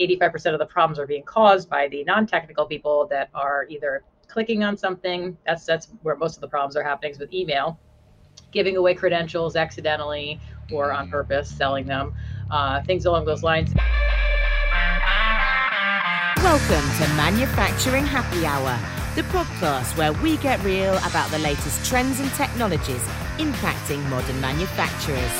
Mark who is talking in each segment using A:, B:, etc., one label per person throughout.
A: 85% of the problems are being caused by the non-technical people that are either clicking on something. That's that's where most of the problems are happening is with email, giving away credentials accidentally or on purpose, selling them, uh, things along those lines.
B: Welcome to Manufacturing Happy Hour, the podcast where we get real about the latest trends and technologies impacting modern manufacturers.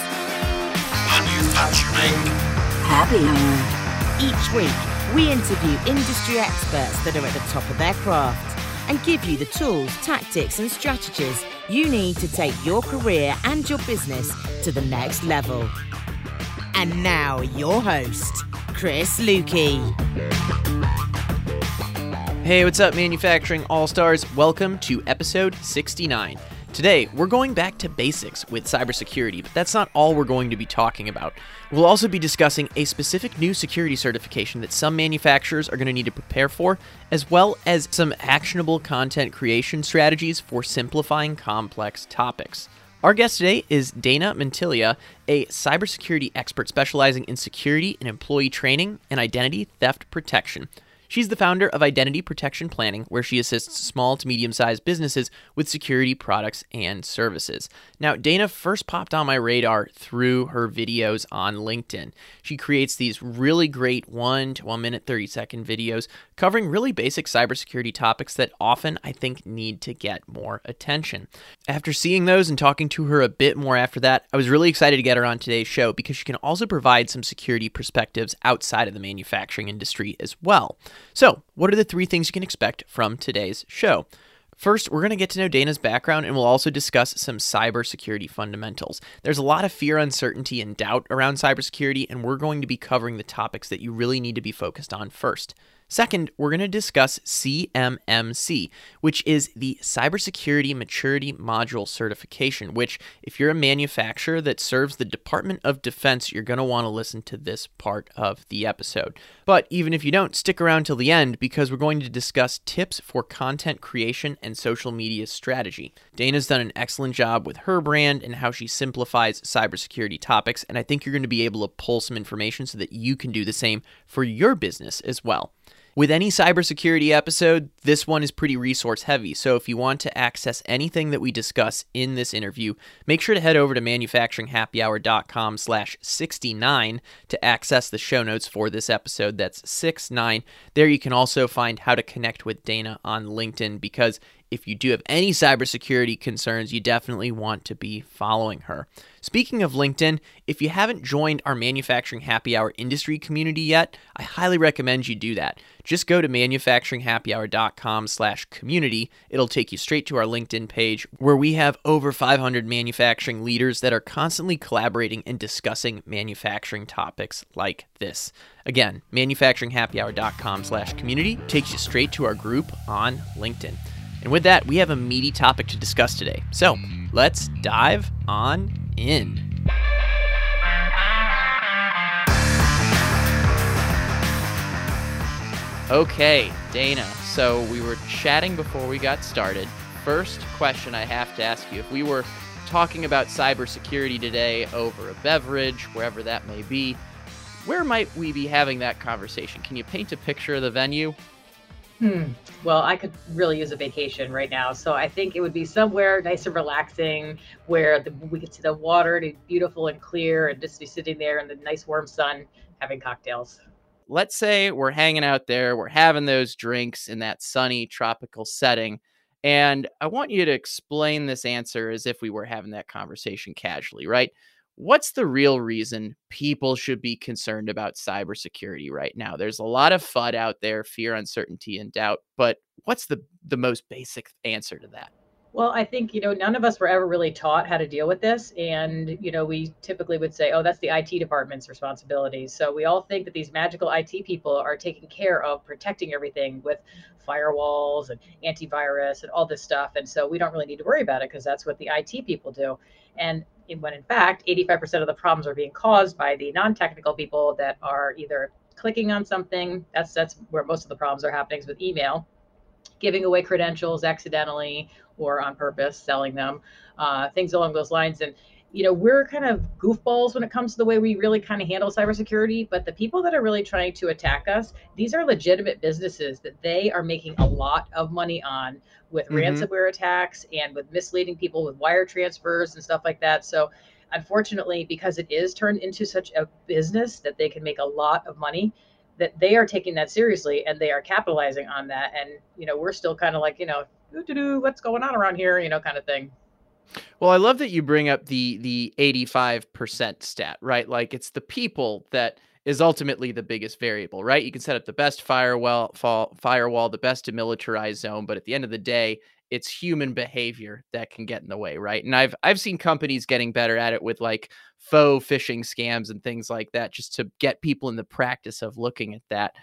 C: Manufacturing
B: Happy Hour. Each week, we interview industry experts that are at the top of their craft and give you the tools, tactics, and strategies you need to take your career and your business to the next level. And now, your host, Chris Luecke.
D: Hey, what's up, Manufacturing All Stars? Welcome to episode 69. Today, we're going back to basics with cybersecurity, but that's not all we're going to be talking about. We'll also be discussing a specific new security certification that some manufacturers are going to need to prepare for, as well as some actionable content creation strategies for simplifying complex topics. Our guest today is Dana Mantilia, a cybersecurity expert specializing in security and employee training and identity theft protection. She's the founder of Identity Protection Planning, where she assists small to medium sized businesses with security products and services. Now, Dana first popped on my radar through her videos on LinkedIn. She creates these really great 1 to 1 minute 30 second videos covering really basic cybersecurity topics that often I think need to get more attention. After seeing those and talking to her a bit more after that, I was really excited to get her on today's show because she can also provide some security perspectives outside of the manufacturing industry as well. So, what are the three things you can expect from today's show? First, we're going to get to know Dana's background and we'll also discuss some cybersecurity fundamentals. There's a lot of fear, uncertainty, and doubt around cybersecurity, and we're going to be covering the topics that you really need to be focused on first. Second, we're going to discuss CMMC, which is the Cybersecurity Maturity Model Certification, which, if you're a manufacturer that serves the Department of Defense, you're going to want to listen to this part of the episode. But even if you don't, stick around till the end because we're going to discuss tips for content creation and social media strategy. Dana's done an excellent job with her brand and how she simplifies cybersecurity topics, and I think you're going to be able to pull some information so that you can do the same for your business as well. With any cybersecurity episode, this one is pretty resource heavy. So if you want to access anything that we discuss in this interview, make sure to head over to manufacturinghappyhour.com slash 69 to access the show notes for this episode. That's 69. There you can also find how to connect with Dana on LinkedIn because if you do have any cybersecurity concerns, you definitely want to be following her. Speaking of LinkedIn, if you haven't joined our Manufacturing Happy Hour industry community yet, I highly recommend you do that. Just go to manufacturinghappyhour.com slash community. It'll take you straight to our LinkedIn page where we have over 500 manufacturing leaders that are constantly collaborating and discussing manufacturing topics like this. Again, manufacturinghappyhour.com slash community takes you straight to our group on LinkedIn. And with that, we have a meaty topic to discuss today. So let's dive on in. Okay, Dana. So we were chatting before we got started. First question I have to ask you if we were talking about cybersecurity today over a beverage, wherever that may be, where might we be having that conversation? Can you paint a picture of the venue?
A: Hmm. Well, I could really use a vacation right now. So I think it would be somewhere nice and relaxing where the, we could see the water to beautiful and clear and just be sitting there in the nice warm sun having cocktails.
D: Let's say we're hanging out there, we're having those drinks in that sunny tropical setting. And I want you to explain this answer as if we were having that conversation casually, right? What's the real reason people should be concerned about cybersecurity right now? There's a lot of FUD out there, fear, uncertainty, and doubt, but what's the the most basic answer to that?
A: Well, I think, you know, none of us were ever really taught how to deal with this. And, you know, we typically would say, oh, that's the IT department's responsibility. So we all think that these magical IT people are taking care of protecting everything with firewalls and antivirus and all this stuff. And so we don't really need to worry about it because that's what the IT people do. And when in fact, 85% of the problems are being caused by the non technical people that are either clicking on something. That's, that's where most of the problems are happening is with email giving away credentials accidentally or on purpose, selling them, uh, things along those lines. And you know, we're kind of goofballs when it comes to the way we really kind of handle cybersecurity. But the people that are really trying to attack us, these are legitimate businesses that they are making a lot of money on with mm-hmm. ransomware attacks and with misleading people with wire transfers and stuff like that. So, unfortunately, because it is turned into such a business that they can make a lot of money, that they are taking that seriously and they are capitalizing on that. And, you know, we're still kind of like, you know, what's going on around here, you know, kind of thing.
D: Well, I love that you bring up the the 85% stat, right? Like it's the people that is ultimately the biggest variable, right? You can set up the best firewall, firewall, the best demilitarized zone, but at the end of the day, it's human behavior that can get in the way, right? And I've I've seen companies getting better at it with like faux phishing scams and things like that just to get people in the practice of looking at that.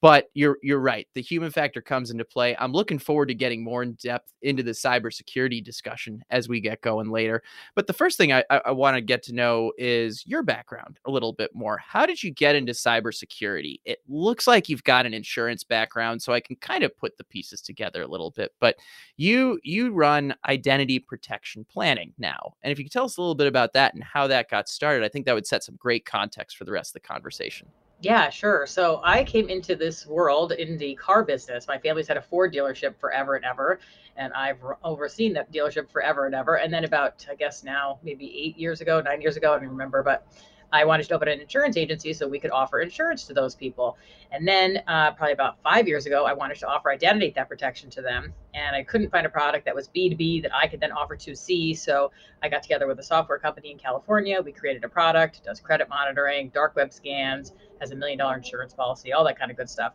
D: But you're you're right. The human factor comes into play. I'm looking forward to getting more in depth into the cybersecurity discussion as we get going later. But the first thing I, I, want to get to know is your background a little bit more. How did you get into cybersecurity? It looks like you've got an insurance background, so I can kind of put the pieces together a little bit. But you you run identity protection planning now, and if you could tell us a little bit about that and how that got started, I think that would set some great context for the rest of the conversation.
A: Yeah, sure. So I came into this world in the car business. My family's had a Ford dealership forever and ever, and I've overseen that dealership forever and ever. And then about, I guess now, maybe eight years ago, nine years ago, I don't remember, but I wanted to open an insurance agency so we could offer insurance to those people. And then, uh, probably about five years ago, I wanted to offer identity theft protection to them. And I couldn't find a product that was B2B that I could then offer to C. So I got together with a software company in California. We created a product, does credit monitoring, dark web scans, has a million dollar insurance policy, all that kind of good stuff.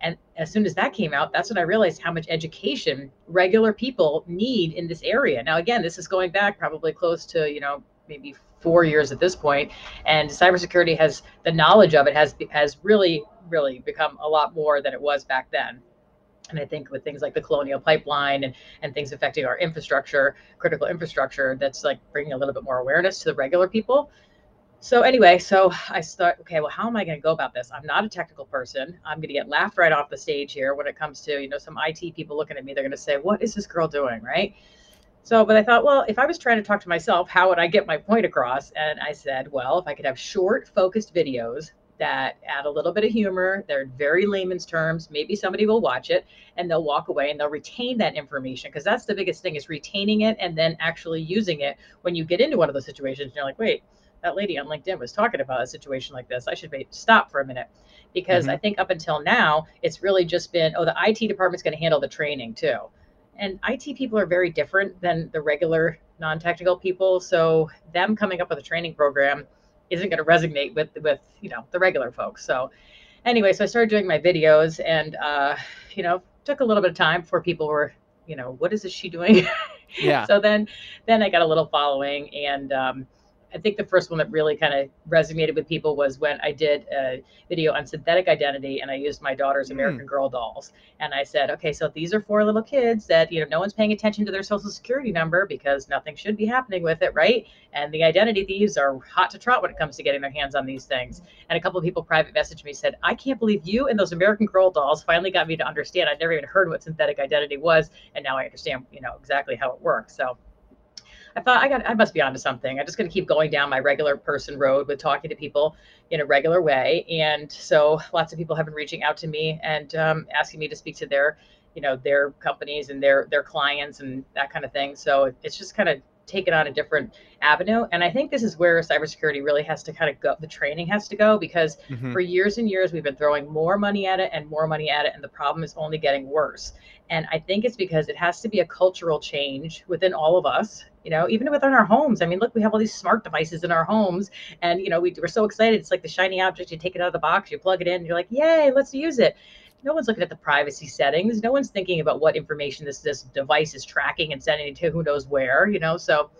A: And as soon as that came out, that's when I realized how much education regular people need in this area. Now, again, this is going back probably close to, you know, maybe four years at this point, and cybersecurity has the knowledge of it has has really really become a lot more than it was back then. And I think with things like the colonial pipeline and, and things affecting our infrastructure, critical infrastructure, that's like bringing a little bit more awareness to the regular people. So anyway, so I start, okay, well, how am I going to go about this? I'm not a technical person. I'm going to get laughed right off the stage here when it comes to, you know, some IT people looking at me. They're going to say, what is this girl doing? Right. So, but I thought, well, if I was trying to talk to myself, how would I get my point across? And I said, well, if I could have short, focused videos that add a little bit of humor, they're very layman's terms, maybe somebody will watch it and they'll walk away and they'll retain that information because that's the biggest thing is retaining it and then actually using it when you get into one of those situations. And you're like, wait, that lady on LinkedIn was talking about a situation like this. I should maybe stop for a minute because mm-hmm. I think up until now, it's really just been, oh, the IT department's going to handle the training too and IT people are very different than the regular non-technical people. So them coming up with a training program isn't going to resonate with with you know the regular folks. So anyway, so I started doing my videos, and uh, you know took a little bit of time before people were you know what is this she doing?
D: Yeah.
A: so then then I got a little following, and um, I think the first one that really kind of resonated with people was when I did a video on synthetic identity and I used my daughter's mm. American Girl dolls. And I said, okay, so these are four little kids that, you know, no one's paying attention to their social security number because nothing should be happening with it, right? And the identity thieves are hot to trot when it comes to getting their hands on these things. And a couple of people private messaged me said, I can't believe you and those American Girl dolls finally got me to understand. I'd never even heard what synthetic identity was. And now I understand, you know, exactly how it works. So I thought I got I must be onto something. I'm just going to keep going down my regular person road with talking to people in a regular way. And so lots of people have been reaching out to me and um, asking me to speak to their, you know, their companies and their their clients and that kind of thing. So it's just kind of taken on a different avenue. And I think this is where cybersecurity really has to kind of go, the training has to go because mm-hmm. for years and years, we've been throwing more money at it and more money at it. And the problem is only getting worse. And I think it's because it has to be a cultural change within all of us, you know, even within our homes. I mean, look, we have all these smart devices in our homes and, you know, we, we're so excited. It's like the shiny object. You take it out of the box, you plug it in, you're like, yay, let's use it no one's looking at the privacy settings. No one's thinking about what information this this device is tracking and sending to who knows where, you know. So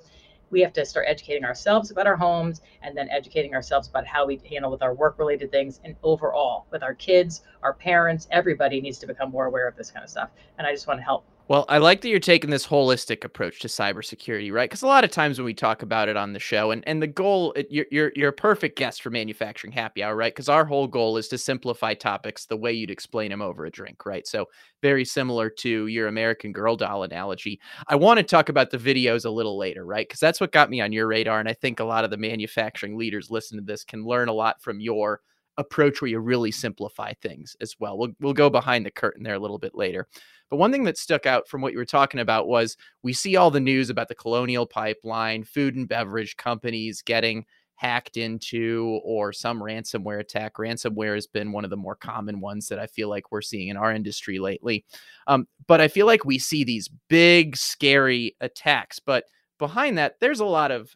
A: we have to start educating ourselves about our homes and then educating ourselves about how we handle with our work related things and overall with our kids, our parents, everybody needs to become more aware of this kind of stuff. And I just want to help
D: Well, I like that you're taking this holistic approach to cybersecurity, right? Because a lot of times when we talk about it on the show, and, and the goal, you're, you're you're a perfect guest for manufacturing happy hour, right? Because our whole goal is to simplify topics the way you'd explain them over a drink, right? So very similar to your American Girl doll analogy. I want to talk about the videos a little later, right? Because that's what got me on your radar, and I think a lot of the manufacturing leaders listen to this can learn a lot from your approach where you really simplify things as well. We'll we'll go behind the curtain there a little bit later. But one thing that stuck out from what you were talking about was we see all the news about the colonial pipeline, food and beverage companies getting hacked into or some ransomware attack. Ransomware has been one of the more common ones that I feel like we're seeing in our industry lately. Um, but I feel like we see these big, scary attacks. But behind that, there's a lot of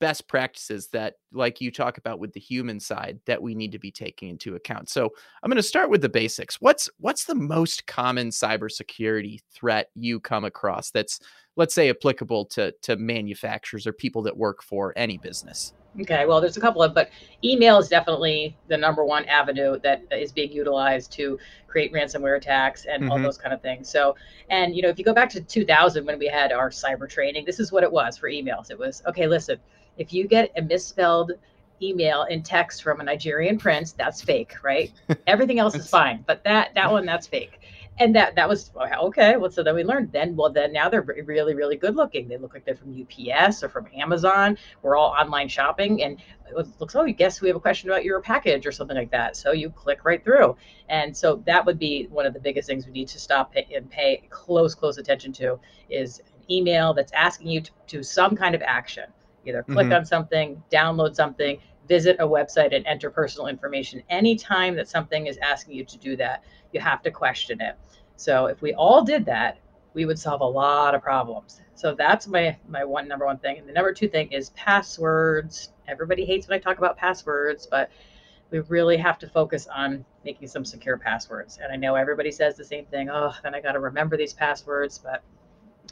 D: best practices that like you talk about with the human side that we need to be taking into account. So I'm going to start with the basics. What's what's the most common cybersecurity threat you come across that's let's say applicable to to manufacturers or people that work for any business?
A: Okay, well, there's a couple of, but email is definitely the number one avenue that is being utilized to create ransomware attacks and mm-hmm. all those kind of things. So, and you know, if you go back to 2000 when we had our cyber training, this is what it was for emails. It was okay. Listen, if you get a misspelled email in text from a Nigerian prince, that's fake, right? Everything else is fine, but that that one that's fake. And that that was okay. Well, so then we learned. Then, well, then now they're really, really good looking. They look like they're from UPS or from Amazon. We're all online shopping, and it looks. Oh, you guess we have a question about your package or something like that. So you click right through, and so that would be one of the biggest things we need to stop and pay close, close attention to is an email that's asking you to do some kind of action either click mm-hmm. on something, download something, visit a website and enter personal information. Anytime that something is asking you to do that, you have to question it. So if we all did that, we would solve a lot of problems. So that's my my one number one thing. And the number two thing is passwords. Everybody hates when I talk about passwords, but we really have to focus on making some secure passwords. And I know everybody says the same thing. Oh, then I got to remember these passwords, but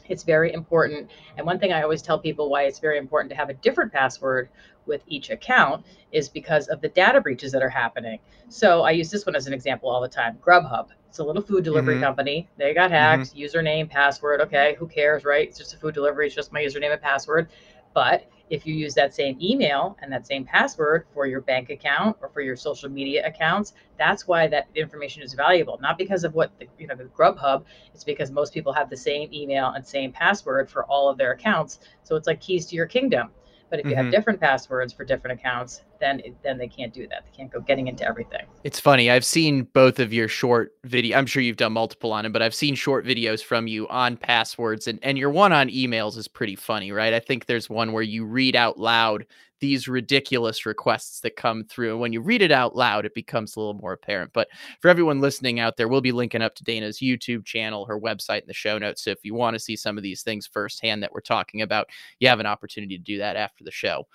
A: it's very important. And one thing I always tell people why it's very important to have a different password with each account is because of the data breaches that are happening. So I use this one as an example all the time Grubhub. It's a little food delivery mm-hmm. company. They got hacked, mm-hmm. username, password. Okay, who cares, right? It's just a food delivery. It's just my username and password. But if you use that same email and that same password for your bank account or for your social media accounts, that's why that information is valuable. Not because of what the you know the Grubhub, it's because most people have the same email and same password for all of their accounts. So it's like keys to your kingdom. But if you mm-hmm. have different passwords for different accounts, then then they can't do that. They can't go getting into everything.
D: It's funny. I've seen both of your short video. I'm sure you've done multiple on them, but I've seen short videos from you on passwords, and and your one on emails is pretty funny, right? I think there's one where you read out loud these ridiculous requests that come through. And when you read it out loud, it becomes a little more apparent. But for everyone listening out there, we'll be linking up to Dana's YouTube channel, her website in the show notes. So if you want to see some of these things firsthand that we're talking about, you have an opportunity to do that after the show.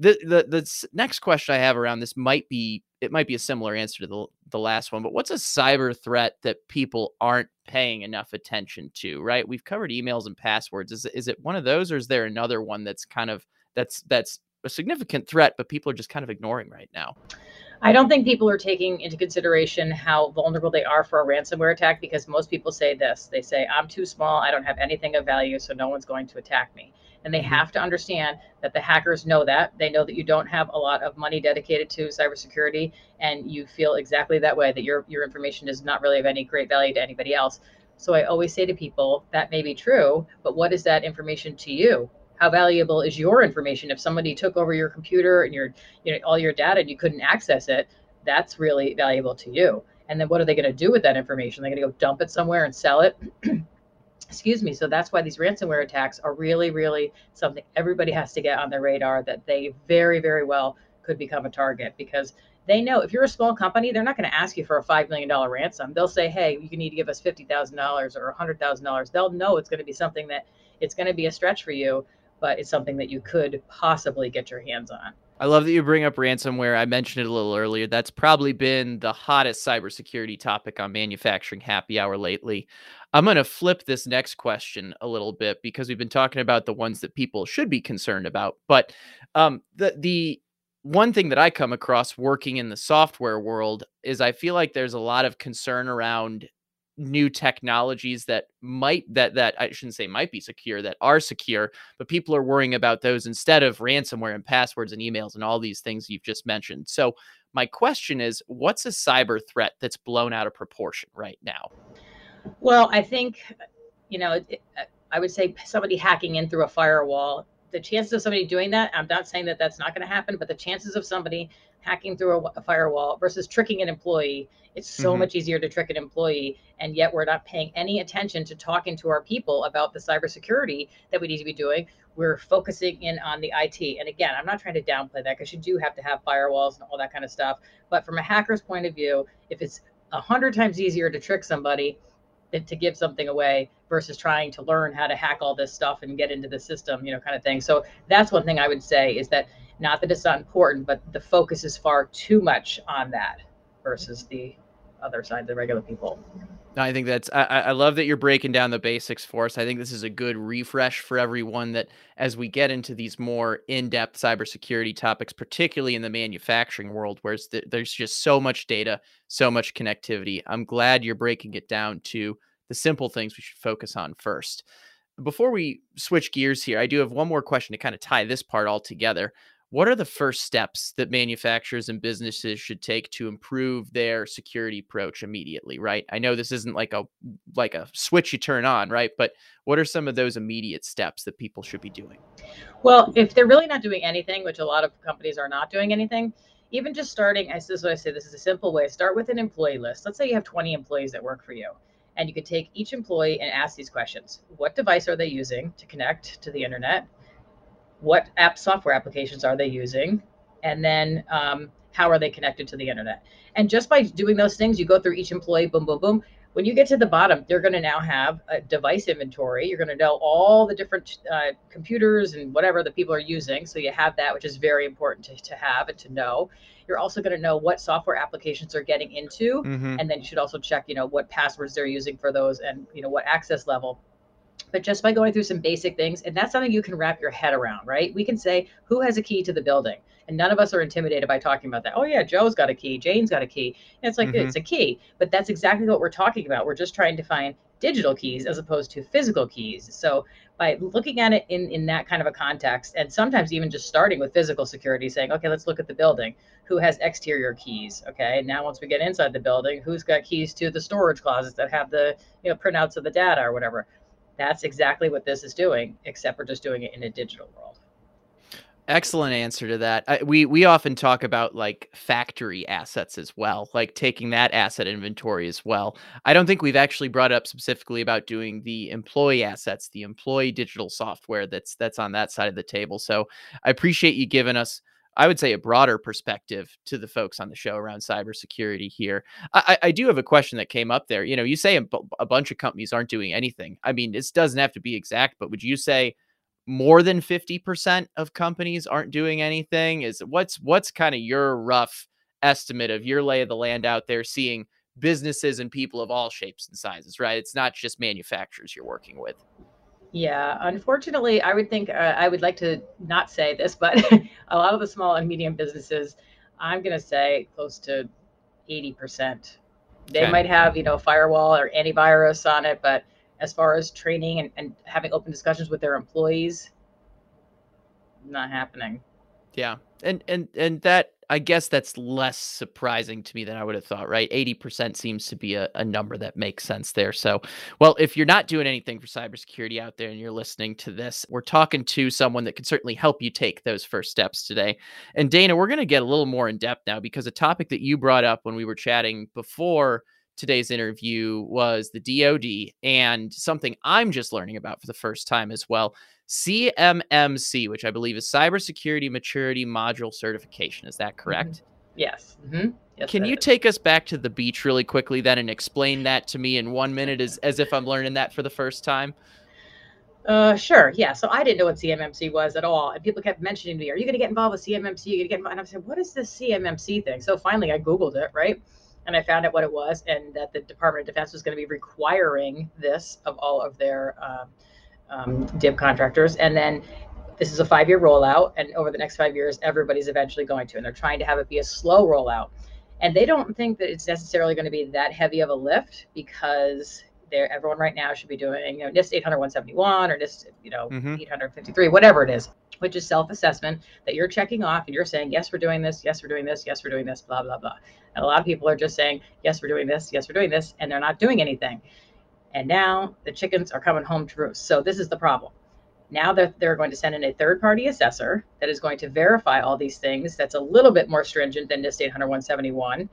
D: The, the the next question I have around this might be it might be a similar answer to the the last one, but what's a cyber threat that people aren't paying enough attention to? Right, we've covered emails and passwords. Is is it one of those, or is there another one that's kind of that's that's a significant threat, but people are just kind of ignoring right now.
A: I don't think people are taking into consideration how vulnerable they are for a ransomware attack because most people say this. They say, I'm too small, I don't have anything of value, so no one's going to attack me. And they mm-hmm. have to understand that the hackers know that. They know that you don't have a lot of money dedicated to cybersecurity and you feel exactly that way, that your, your information is not really of any great value to anybody else. So I always say to people, that may be true, but what is that information to you? How valuable is your information? If somebody took over your computer and your you know all your data and you couldn't access it that's really valuable to you. And then what are they going to do with that information? They're going to go dump it somewhere and sell it? Excuse me so that's why these ransomware attacks are really really something everybody has to get on their radar that they very very well could become a target because they know if you're a small company they're not going to ask you for a $5 million ransom. They'll say hey you need to give us $50000 or $100000 they'll know it's going to be something that it's going to be a stretch for you but it's something that you could possibly get your hands on.
D: I love that you bring up ransomware. I mentioned it a little earlier. That's probably been the hottest cybersecurity topic on manufacturing happy hour lately. I'm going to flip this next question a little bit because we've been talking about the ones that people should be concerned about. But um, the the one thing that I come across working in the software world is I feel like there's a lot of concern around new technologies that might that that I shouldn't say might be secure that are secure, but people are worrying about those instead of ransomware and passwords and emails and all these things you've just mentioned. So my question is, what's a cyber threat that's blown out of proportion right now?
A: Well, I think you know, it, I would say somebody hacking in through a firewall. The chances of somebody doing that, I'm not saying that that's not going to happen, but the chances of somebody hacking through a, a firewall versus tricking an employee. It's so mm-hmm. much easier to trick an employee, and yet we're not paying any attention to talking to our people about the cybersecurity that we need to be doing. We're focusing in on the IT. And again, I'm not trying to downplay that because you do have to have firewalls and all that kind of stuff. But from a hacker's point of view, if it's a hundred times easier to trick somebody to give something away versus trying to learn how to hack all this stuff and get into the system, you know, kind of thing. So that's one thing I would say is that not that it's not important, but the focus is far too much on that versus the other side, the regular people.
D: I think that's I, I love that you're breaking down the basics for us. I think this is a good refresh for everyone that as we get into these more in-depth cybersecurity topics, particularly in the manufacturing world, where there's just so much data, so much connectivity. I'm glad you're breaking it down to the simple things we should focus on first. Before we switch gears here, I do have one more question to kind of tie this part all together what are the first steps that manufacturers and businesses should take to improve their security approach immediately right? I know this isn't like a like a switch you turn on right? But what are some of those immediate steps that people should be doing?
A: Well if they're really not doing anything which a lot of companies are not doing anything even just starting as this is what i say this is a simple way start with an employee list. Let's say you have 20 employees that work for you and you could take each employee and ask these questions. What device are they using to connect to the internet what app software applications are they using, and then um, how are they connected to the internet. And just by doing those things, you go through each employee, boom, boom, boom. When you get to the bottom, they're going to now have a device inventory. You're going to know all the different uh, computers and whatever the people are using. So you have that, which is very important to, to have and to know. You're also going to know what software applications they're getting into, mm-hmm. and then you should also check, you know, what passwords they're using for those, and you know what access level but just by going through some basic things and that's something you can wrap your head around right? We can say who has a key to the building? And none of us are intimidated by talking about that. Oh yeah joe's got a key jane's got a key. And it's like mm-hmm. it's a key but that's exactly what we're talking about. We're just trying to find digital keys as opposed to physical keys. So by looking at it in in that kind of a context and sometimes even just starting with physical security saying okay let's look at the building. Who has exterior keys? Okay And now once we get inside the building who's got keys to the storage closets that have the you know printouts of the data or whatever that's exactly what this is doing, except we're just doing it in a digital world.
D: Excellent answer to that. I, we we often talk about like factory assets as well, like taking that asset inventory as well. I don't think we've actually brought up specifically about doing the employee assets, the employee digital software that's that's on that side of the table. So I appreciate you giving us I would say a broader perspective to the folks on the show around cybersecurity here. I, I do have a question that came up there. You know, you say a, a bunch of companies aren't doing anything. I mean, this doesn't have to be exact, but would you say more than 50% of companies aren't doing anything? Is what's what's kind of your rough estimate of your lay of the land out there seeing businesses and people of all shapes and sizes, right? It's not just manufacturers you're working with.
A: Yeah, unfortunately, I would think uh, I would like to not say this, but a lot of the small and medium businesses, I'm going to say close to 80%. They okay. might have, you know, firewall or antivirus on it, but as far as training and, and having open discussions with their employees, not happening.
D: Yeah. And and and that I guess that's less surprising to me than I would have thought, right? 80% seems to be a, a, number that makes sense there. So, well, if you're not doing anything for cybersecurity out there and you're listening to this, we're talking to someone that can certainly help you take those first steps today. And Dana, we're going to get a little more in depth now because a topic that you brought up when we were chatting before today's interview was the DoD and something I'm just learning about for the first time as well CMMC, which I believe is Cybersecurity Maturity Model Certification. Is that correct? Mm-hmm.
A: Yes. Mm-hmm. yes.
D: Can you is. take us back to the beach really quickly then and explain that to me in one minute as, as if I'm learning that for the first time?
A: Uh, sure. Yeah. So I didn't know what CMMC was at all. And people kept mentioning to me, Are you going to get involved with CMMC? Are you going to get involved? And I said, What is this CMMC thing? So finally I Googled it, right? And I found out what it was and that the Department of Defense was going to be requiring this of all of their. Um, um, DIB contractors. And then this is a five year rollout. And over the next five years, everybody's eventually going to. And they're trying to have it be a slow rollout. And they don't think that it's necessarily going to be that heavy of a lift because they're, everyone right now should be doing you know, NIST 800 171 or NIST you know mm-hmm. 853, whatever it is, which is self-assessment that you're checking off and you're saying yes, we're doing this, yes, we're doing this, yes, we're doing this, blah blah blah. And a lot of people are just saying yes, we're doing this, yes, we're doing this, and they're not doing anything. And now the chickens are coming home to roost. So this is the problem. Now that they're going to send in a third party assessor that is going to verify all these things, that's a little bit more stringent than NIST 800 171.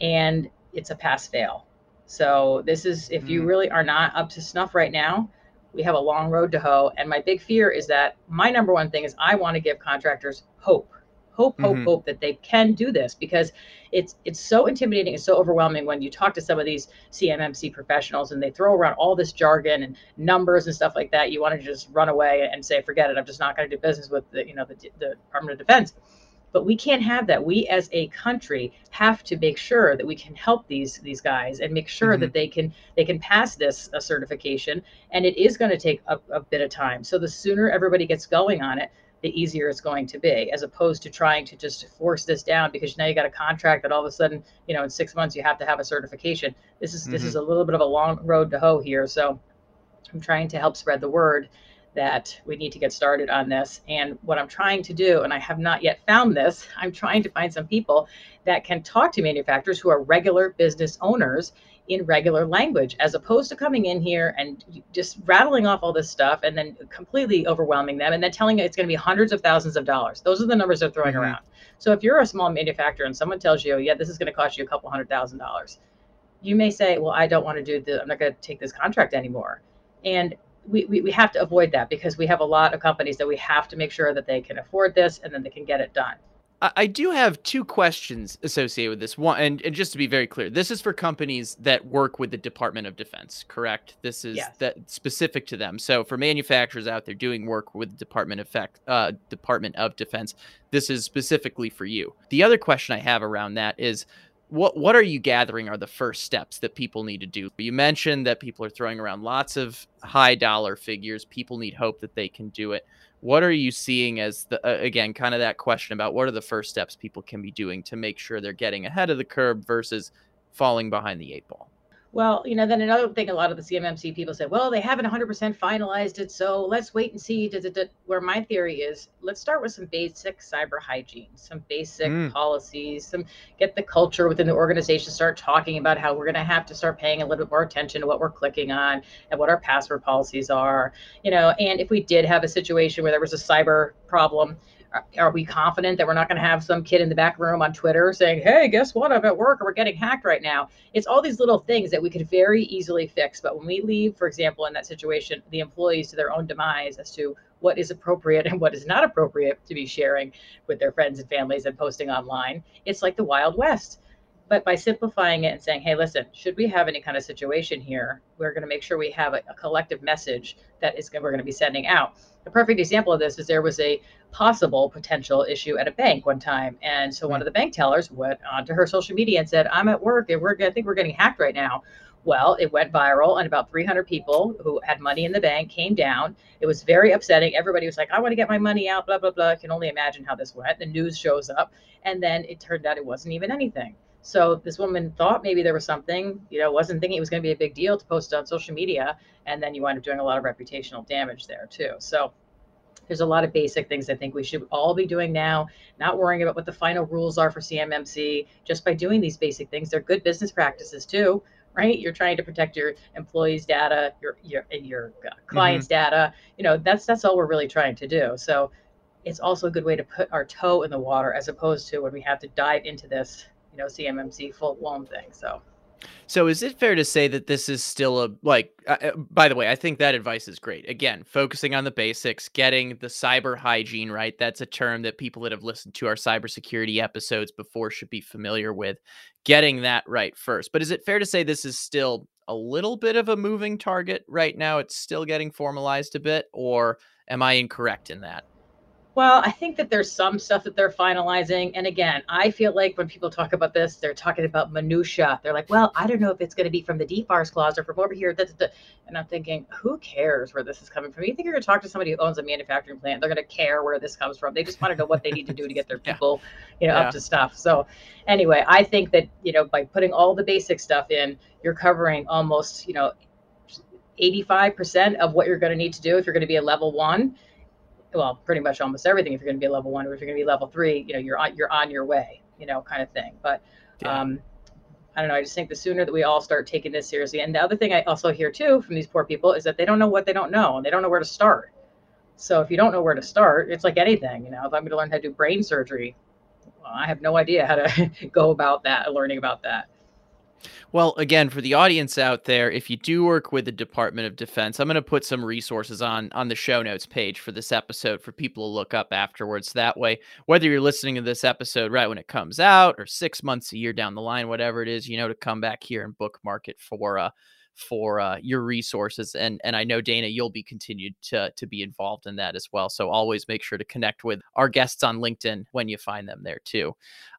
A: And it's a pass fail. So this is, if you mm. really are not up to snuff right now, we have a long road to hoe. And my big fear is that my number one thing is I want to give contractors hope hope, hope, mm-hmm. hope that they can do this because it's it's so intimidating and so overwhelming when you talk to some of these CMMC professionals and they throw around all this jargon and numbers and stuff like that. You want to just run away and say, forget it. I'm just not going to do business with the you know the, the Department of Defense. But we can't have that. We as a country have to make sure that we can help these these guys and make sure mm-hmm. that they can they can pass this a certification. And it is going to take a, a bit of time. So the sooner everybody gets going on it, the easier it's going to be, as opposed to trying to just force this down because now you got a contract that all of a sudden, you know, in six months you have to have a certification. This is mm-hmm. this is a little bit of a long road to hoe here. So I'm trying to help spread the word that we need to get started on this. And what I'm trying to do, and I have not yet found this, I'm trying to find some people that can talk to manufacturers who are regular business owners in regular language as opposed to coming in here and just rattling off all this stuff and then completely overwhelming them and then telling you it's going to be hundreds of thousands of dollars. Those are the numbers they're throwing mm-hmm. around. So if you're a small manufacturer and someone tells you, yeah, this is going to cost you a couple hundred thousand dollars, you may say, well, I don't want to do the, I'm not going to take this contract anymore. And we, we, we have to avoid that because we have a lot of companies that we have to make sure that they can afford this and then they can get it done.
D: I do have two questions associated with this. One, and, and just to be very clear, this is for companies that work with the Department of Defense, correct? This is yes. that specific to them. So for manufacturers out there doing work with the Department of Effect, uh, Department of Defense, this is specifically for you. The other question I have around that is what what are you gathering are the first steps that people need to do? You mentioned that people are throwing around lots of high dollar figures. People need hope that they can do it. What are you seeing as the uh, again kind of that question about what are the first steps people can be doing to make sure they're getting ahead of the curve versus falling behind the eight ball?
A: Well, you know, then another thing a lot of the CMMC people say, well, they haven't 100% finalized it, so let's wait and see. Where my theory is, let's start with some basic cyber hygiene, some basic mm. policies, some get the culture within the organization, start talking about how we're going to have to start paying a little bit more attention to what we're clicking on and what our password policies are, you know, and if we did have a situation where there was a cyber problem, Uh, are, we confident that we're not going to have some kid in the back room on Twitter saying, "Hey, guess what? I'm at work, or we're getting hacked right now." It's all these little things that we could very easily fix. But when we leave, for example, in that situation, the employees to their own demise as to what is appropriate and what is not appropriate to be sharing with their friends and families and posting online, it's like the Wild West. But by simplifying it and saying, hey, listen, should we have any kind of situation here, we're going to make sure we have a, a collective message that is we're going to be sending out. A perfect example of this is there was a possible potential issue at a bank one time, and so one of the bank tellers went onto her social media and said, "I'm at work and we're I think we're getting hacked right now." Well, it went viral, and about 300 people who had money in the bank came down. It was very upsetting. Everybody was like, I want to get my money out, blah, blah, blah. I can only imagine how this went. The news shows up, and then it turned out it wasn't even anything. So this woman thought maybe there was something, you know, wasn't thinking it was going to be a big deal to post it on social media, and then you wind up doing a lot of reputational damage there too. So there's a lot of basic things I think we should all be doing now, not worrying about what the final rules are for CMMC. Just by doing these basic things, they're good business practices too, right? You're trying to protect your employees' data, your your your uh, clients' mm-hmm. data. You know, that's that's all we're really trying to do. So it's also a good way to put our toe in the water as opposed to when we have to dive into this you know CMMC full blown thing. So.
D: So is it fair to say that this is still a like uh, uh, by the way, I think that advice is great. Again, focusing on the basics, getting the cyber hygiene right. That's a term that people that have listened to our cybersecurity episodes before should be familiar with. Getting that right first. But is it fair to say this is still a little bit of a moving target right now? It's still getting formalized a bit or am I incorrect in that?
A: Well, I think that there's some stuff that they're finalizing. And again, I feel like when people talk about this, they're talking about minutia. They're like, well, I don't know if it's going to be from the DFARS clause or from over here. And I'm thinking, who cares where this is coming from? You think you're going to talk to somebody who owns a manufacturing plant? They're going to care where this comes from. They just want to know what they need to do to get their people, you know, yeah. up to stuff. So anyway, I think that, you know, by putting all the basic stuff in, you're covering almost, you know, 85% of what you're going to need to do if you're going to be a level one well, pretty much almost everything. If you're going to be a level one or if you're going to be level three, you know, you're on you're on your way, you know, kind of thing. But yeah. um, I don't know. I just think the sooner that we all start taking this seriously, and the other thing I also hear too from these poor people is that they don't know what they don't know and they don't know where to start. So if you don't know where to start, it's like anything. You know, if I'm going to learn how to do brain surgery, well, I have no idea how to go about that, learning about that.
D: Well, again, for the audience out there, if you do work with the Department of Defense, I'm going to put some resources on on the show notes page for this episode for people to look up afterwards. That way, whether you're listening to this episode right when it comes out or six months, a year down the line, whatever it is, you know, to come back here and bookmark it for uh, for uh, your resources and and I know Dana you'll be continued to to be involved in that as well so always make sure to connect with our guests on LinkedIn when you find them there too.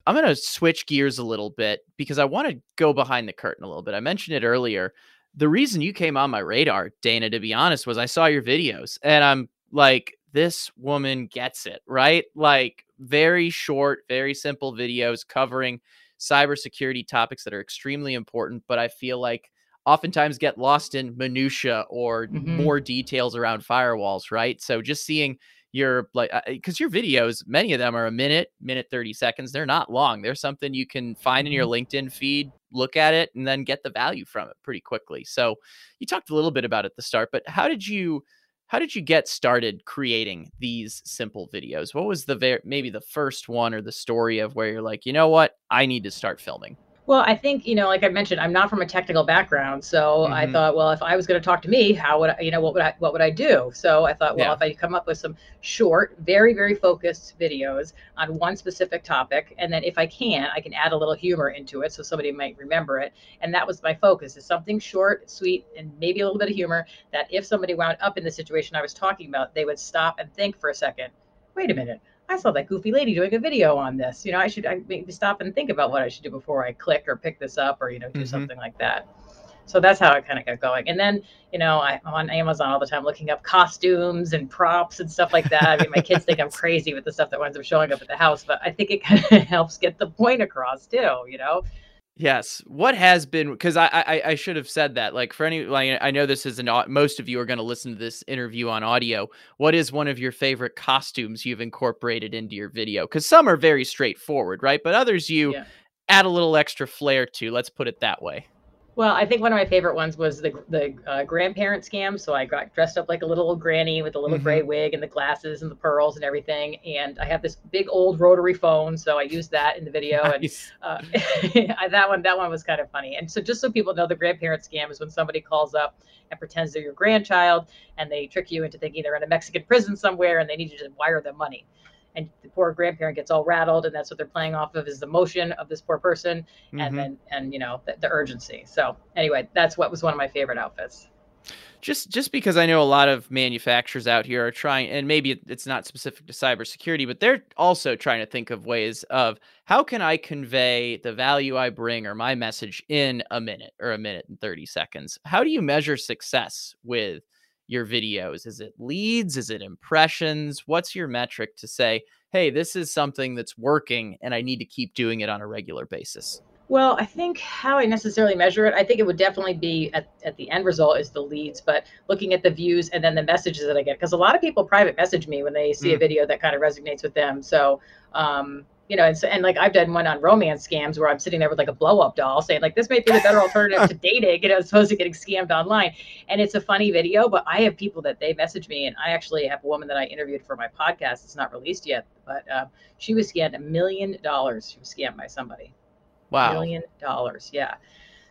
D: I'm going to switch gears a little bit because I want to go behind the curtain a little bit. I mentioned it earlier. The reason you came on my radar, Dana, to be honest, was I saw your videos and I'm like this woman gets it, right? Like very short, very simple videos covering cybersecurity topics that are extremely important, but I feel like oftentimes get lost in minutia or mm-hmm. more details around firewalls, right? So just seeing your like because your videos many of them are a minute minute 30 seconds they're not long they're something you can find in your mm-hmm. linkedin feed look at it and then get the value from it pretty quickly so you talked a little bit about it at the start but how did you how did you get started creating these simple videos what was the very maybe the first one or the story of where you're like you know what i need to start filming
A: well, I think, you know, like I mentioned, I'm not from a technical background. So mm-hmm. I thought, well, if I was going to talk to me, how would I, you know, what would I, what would I do? So I thought, well, yeah. if I come up with some short, very, very focused videos on one specific topic, and then if I can, I can add a little humor into it so somebody might remember it. And that was my focus is something short, sweet, and maybe a little bit of humor that if somebody wound up in the situation I was talking about, they would stop and think for a second, wait a minute I saw that goofy lady doing a video on this. You know, I should I maybe stop and think about what I should do before I click or pick this up or you know do mm-hmm. something like that. So that's how I kind of got going. And then, you know, I, am on Amazon all the time looking up costumes and props and stuff like that. I mean, my kids think I'm crazy with the stuff that winds up showing up at the house, but I think it kind of helps get the point across too, you know?
D: Yes. What has been because I, I I should have said that like for any like I know this is an most of you are going to listen to this interview on audio. What is one of your favorite costumes you've incorporated into your video? Because some are very straightforward, right? But others you yeah. add a little extra flair to. Let's put it that way.
A: Well, I think one of my favorite ones was the the uh, grandparent scam. So I got dressed up like a little old granny with a little mm-hmm. gray wig and the glasses and the pearls and everything. And I have this big old rotary phone, so I used that in the video. Nice. And uh, that one that one was kind of funny. And so just so people know, the grandparent scam is when somebody calls up and pretends they're your grandchild, and they trick you into thinking they're in a Mexican prison somewhere, and they need you to wire them money and the poor grandparent gets all rattled and that's what they're playing off of is the motion of this poor person mm-hmm. and then and you know the, the, urgency. So anyway that's what was one of my favorite outfits.
D: Just just because i know a lot of manufacturers out here are trying and maybe it's not specific to cybersecurity but they're also trying to think of ways of how can i convey the value i bring or my message in a minute or a minute and 30 seconds? How do you measure success with your videos? Is it leads? Is it impressions? What's your metric to say, hey, this is something that's working and I need to keep doing it on a regular basis?
A: Well, I think how I necessarily measure it, I think it would definitely be at, at the end result is the leads, but looking at the views and then the messages that I get. Because a lot of people private message me when they see mm. a video that kind of resonates with them. So, um, you know, and, so, and like I've done one on romance scams where I'm sitting there with like a blow up doll saying like this might be the better alternative to dating, you know, as opposed to getting scammed online. And it's a funny video, but I have people that they message me, and I actually have a woman that I interviewed for my podcast. It's not released yet, but uh, she was scammed a million dollars. She was scammed by somebody.
D: Wow,
A: million dollars, yeah.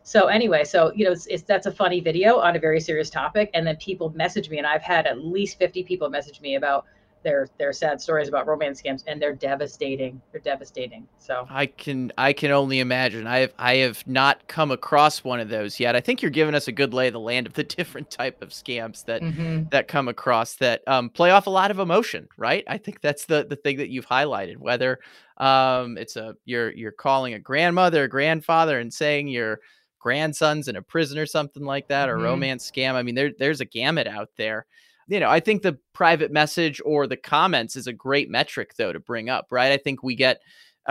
A: So anyway, so you know, it's, it's, that's a funny video on a very serious topic, and then people message me, and I've had at least fifty people message me about their their sad stories about romance scams and they're devastating. They're devastating so.
D: I can i can only imagine. I have i have not come across one of those yet. I think you're giving us a good lay of the land of the different type of scams that mm-hmm. that come across that um, play off a lot of emotion right? I think that's the the thing that you've highlighted whether um, it's a you're you're calling a grandmother a grandfather and saying your grandson's in a prison or something like that or mm-hmm. romance scam. I mean there there's a gamut out there you know, I think the private message or the comments is a great metric though to bring up, right? I think we get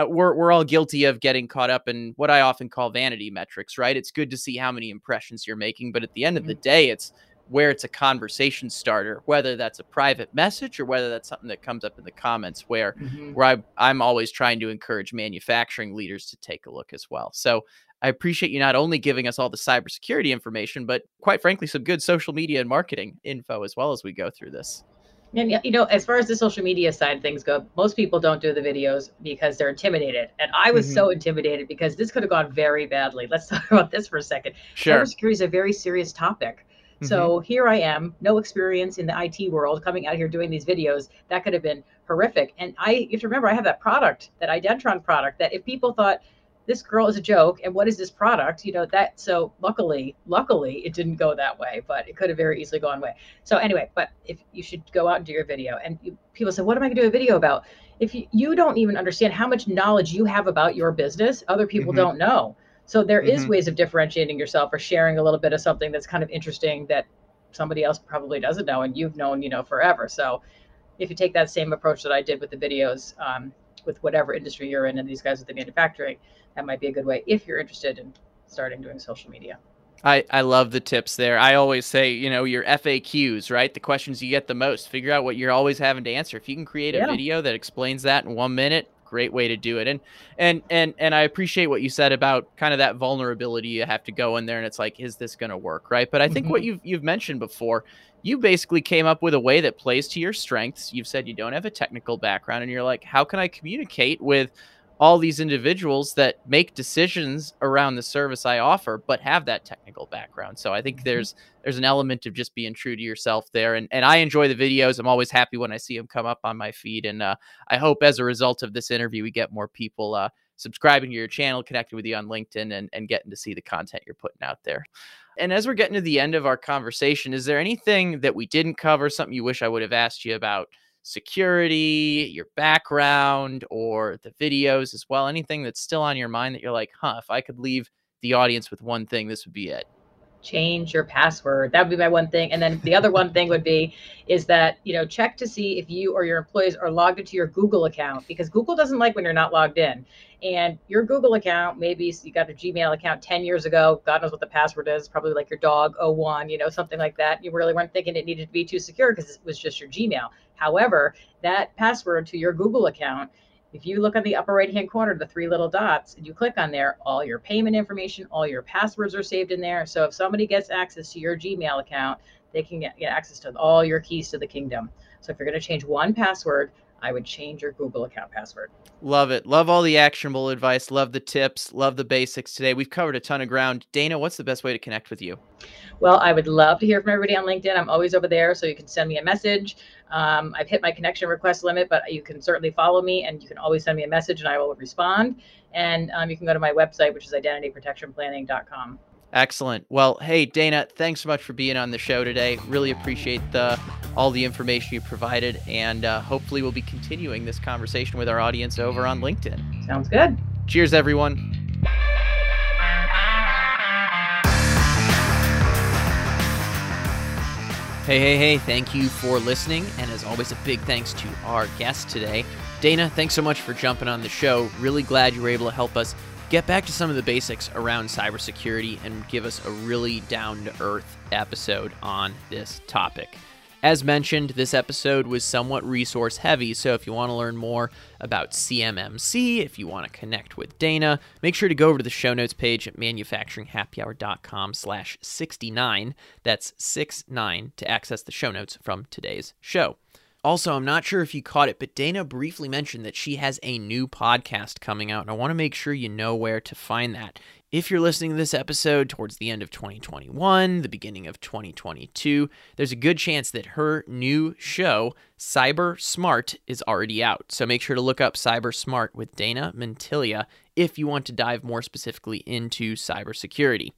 D: uh, we're we're all guilty of getting caught up in what I often call vanity metrics, right? It's good to see how many impressions you're making, but at the end of the mm-hmm. day, it's where it's a conversation starter, whether that's a private message or whether that's something that comes up in the comments where mm-hmm. where I, I'm always trying to encourage manufacturing leaders to take a look as well. So I appreciate you not only giving us all the cybersecurity information, but quite frankly, some good social media and marketing info as well as we go through this.
A: And you know, as far as the social media side things go, most people don't do the videos because they're intimidated. And I was mm-hmm. so intimidated because this could have gone very badly. Let's talk about this for a second.
D: Sure.
A: Cybersecurity is a very serious topic. Mm-hmm. So here I am, no experience in the IT world, coming out here doing these videos. That could have been horrific. And I you have to remember I have that product, that Identron product, that if people thought this girl is a joke and what is this product? You know that so luckily luckily it didn't go that way but it could have very easily gone away. So anyway but if you should go out and do your video and you, people say what am i going to do a video about? If you, you don't even understand how much knowledge you have about your business other people mm-hmm. don't know. So there mm-hmm. is ways of differentiating yourself or sharing a little bit of something that's kind of interesting that somebody else probably doesn't know and you've known you know forever. So if you take that same approach that i did with the videos um, with whatever industry you're in and these guys with the manufacturing that might be a good way if you're interested in starting doing social media
D: I, I love the tips there. I always say, you know, your FAQs, right? The questions you get the most. Figure out what you're always having to answer. If you can create a yeah. video that explains that in one minute, great way to do it. And and and and I appreciate what you said about kind of that vulnerability you have to go in there and it's like, is this gonna work? Right. But I think mm-hmm. what you've you've mentioned before, you basically came up with a way that plays to your strengths. You've said you don't have a technical background, and you're like, how can I communicate with all these individuals that make decisions around the service I offer, but have that technical background. So I think mm-hmm. there's there's an element of just being true to yourself there. And and I enjoy the videos. I'm always happy when I see them come up on my feed. And uh, I hope as a result of this interview, we get more people uh, subscribing to your channel, connecting with you on LinkedIn, and and getting to see the content you're putting out there. And as we're getting to the end of our conversation, is there anything that we didn't cover, something you wish I would have asked you about security, your background, or the videos as well? Anything that's still on your mind that you're like, huh, if I could leave the audience with one thing, this would be it?
A: change your password. That would be my one thing. And then the other one thing would be is that, you know, check to see if you or your employees are logged into your Google account because Google doesn't like when you're not logged in. And your Google account, maybe you got a Gmail account 10 years ago, God knows what the password is, probably like your dog 01, you know, something like that. You really weren't thinking it needed to be too secure because it was just your Gmail. However, that password to your Google account if you look on the upper right hand corner, the three little dots, and you click on there, all your payment information, all your passwords are saved in there. So if somebody gets access to your Gmail account, they can get, get access to all your keys to the kingdom. So if you're going to change one password, I would change your Google account password.
D: Love it. Love all the actionable advice. Love the tips. Love the basics today. We've covered a ton of ground. Dana, what's the best way to connect with you?
A: Well, I would love to hear from everybody on LinkedIn. I'm always over there, so you can send me a message. Um, I've hit my connection request limit, but you can certainly follow me and you can always send me a message and I will respond. And um, you can go to my website, which is identityprotectionplanning.com.
D: Excellent. Well, hey Dana, thanks so much for being on the show today. Really appreciate the all the information you provided, and uh, hopefully we'll be continuing this conversation with our audience over on LinkedIn.
A: Sounds good.
D: Cheers, everyone. Hey, hey, hey, thank you for listening. And as always, a big thanks to our guest today. Dana, thanks so much for jumping on the show. Really glad you were able to help us get back to some of the basics around cybersecurity and give us a really down to earth episode on this topic. As mentioned, this episode was somewhat resource heavy, so if you want to learn more about CMMC, if you want to connect with Dana, make sure to go over to the show notes page at manufacturinghappyhour.com slash 69. That's 69 to access the show notes from today's show. Also, I'm not sure if you caught it, but Dana briefly mentioned that she has a new podcast coming out, and I want to make sure you know where to find that. if you're listening to this episode towards the end of 2021, the beginning of 2022, there's a good chance that her new show, Cyber Smart, is already out. So make sure to look up Cyber Smart with Dana Mantilia if you want to dive more specifically into cybersecurity.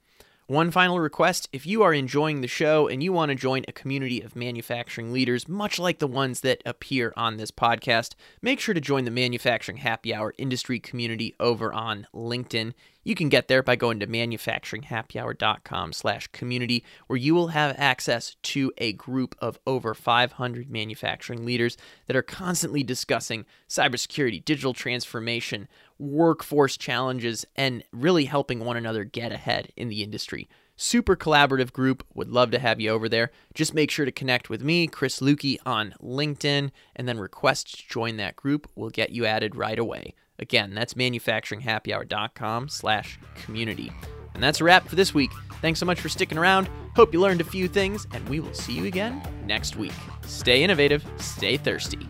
D: One final request if you are enjoying the show and you want to join a community of manufacturing leaders, much like the ones that appear on this podcast, make sure to join the Manufacturing Happy Hour industry community over on LinkedIn. You can get there by going to manufacturinghappyhour.com slash community, where you will have access to a group of over 500 manufacturing leaders that are constantly discussing cybersecurity, digital transformation, workforce challenges, and really helping one another get ahead in the industry. Super collaborative group. Would love to have you over there. Just make sure to connect with me, Chris Luecke, on LinkedIn, and then request to join that group. We'll get you added right away. Again, that's manufacturinghappyhour.com slash community. And that's a wrap for this week. Thanks so much for sticking around. Hope you learned a few things, and we will see you again next week. Stay innovative, stay thirsty.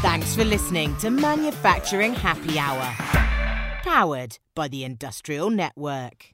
B: Thanks for listening to Manufacturing Happy Hour, powered by the Industrial Network.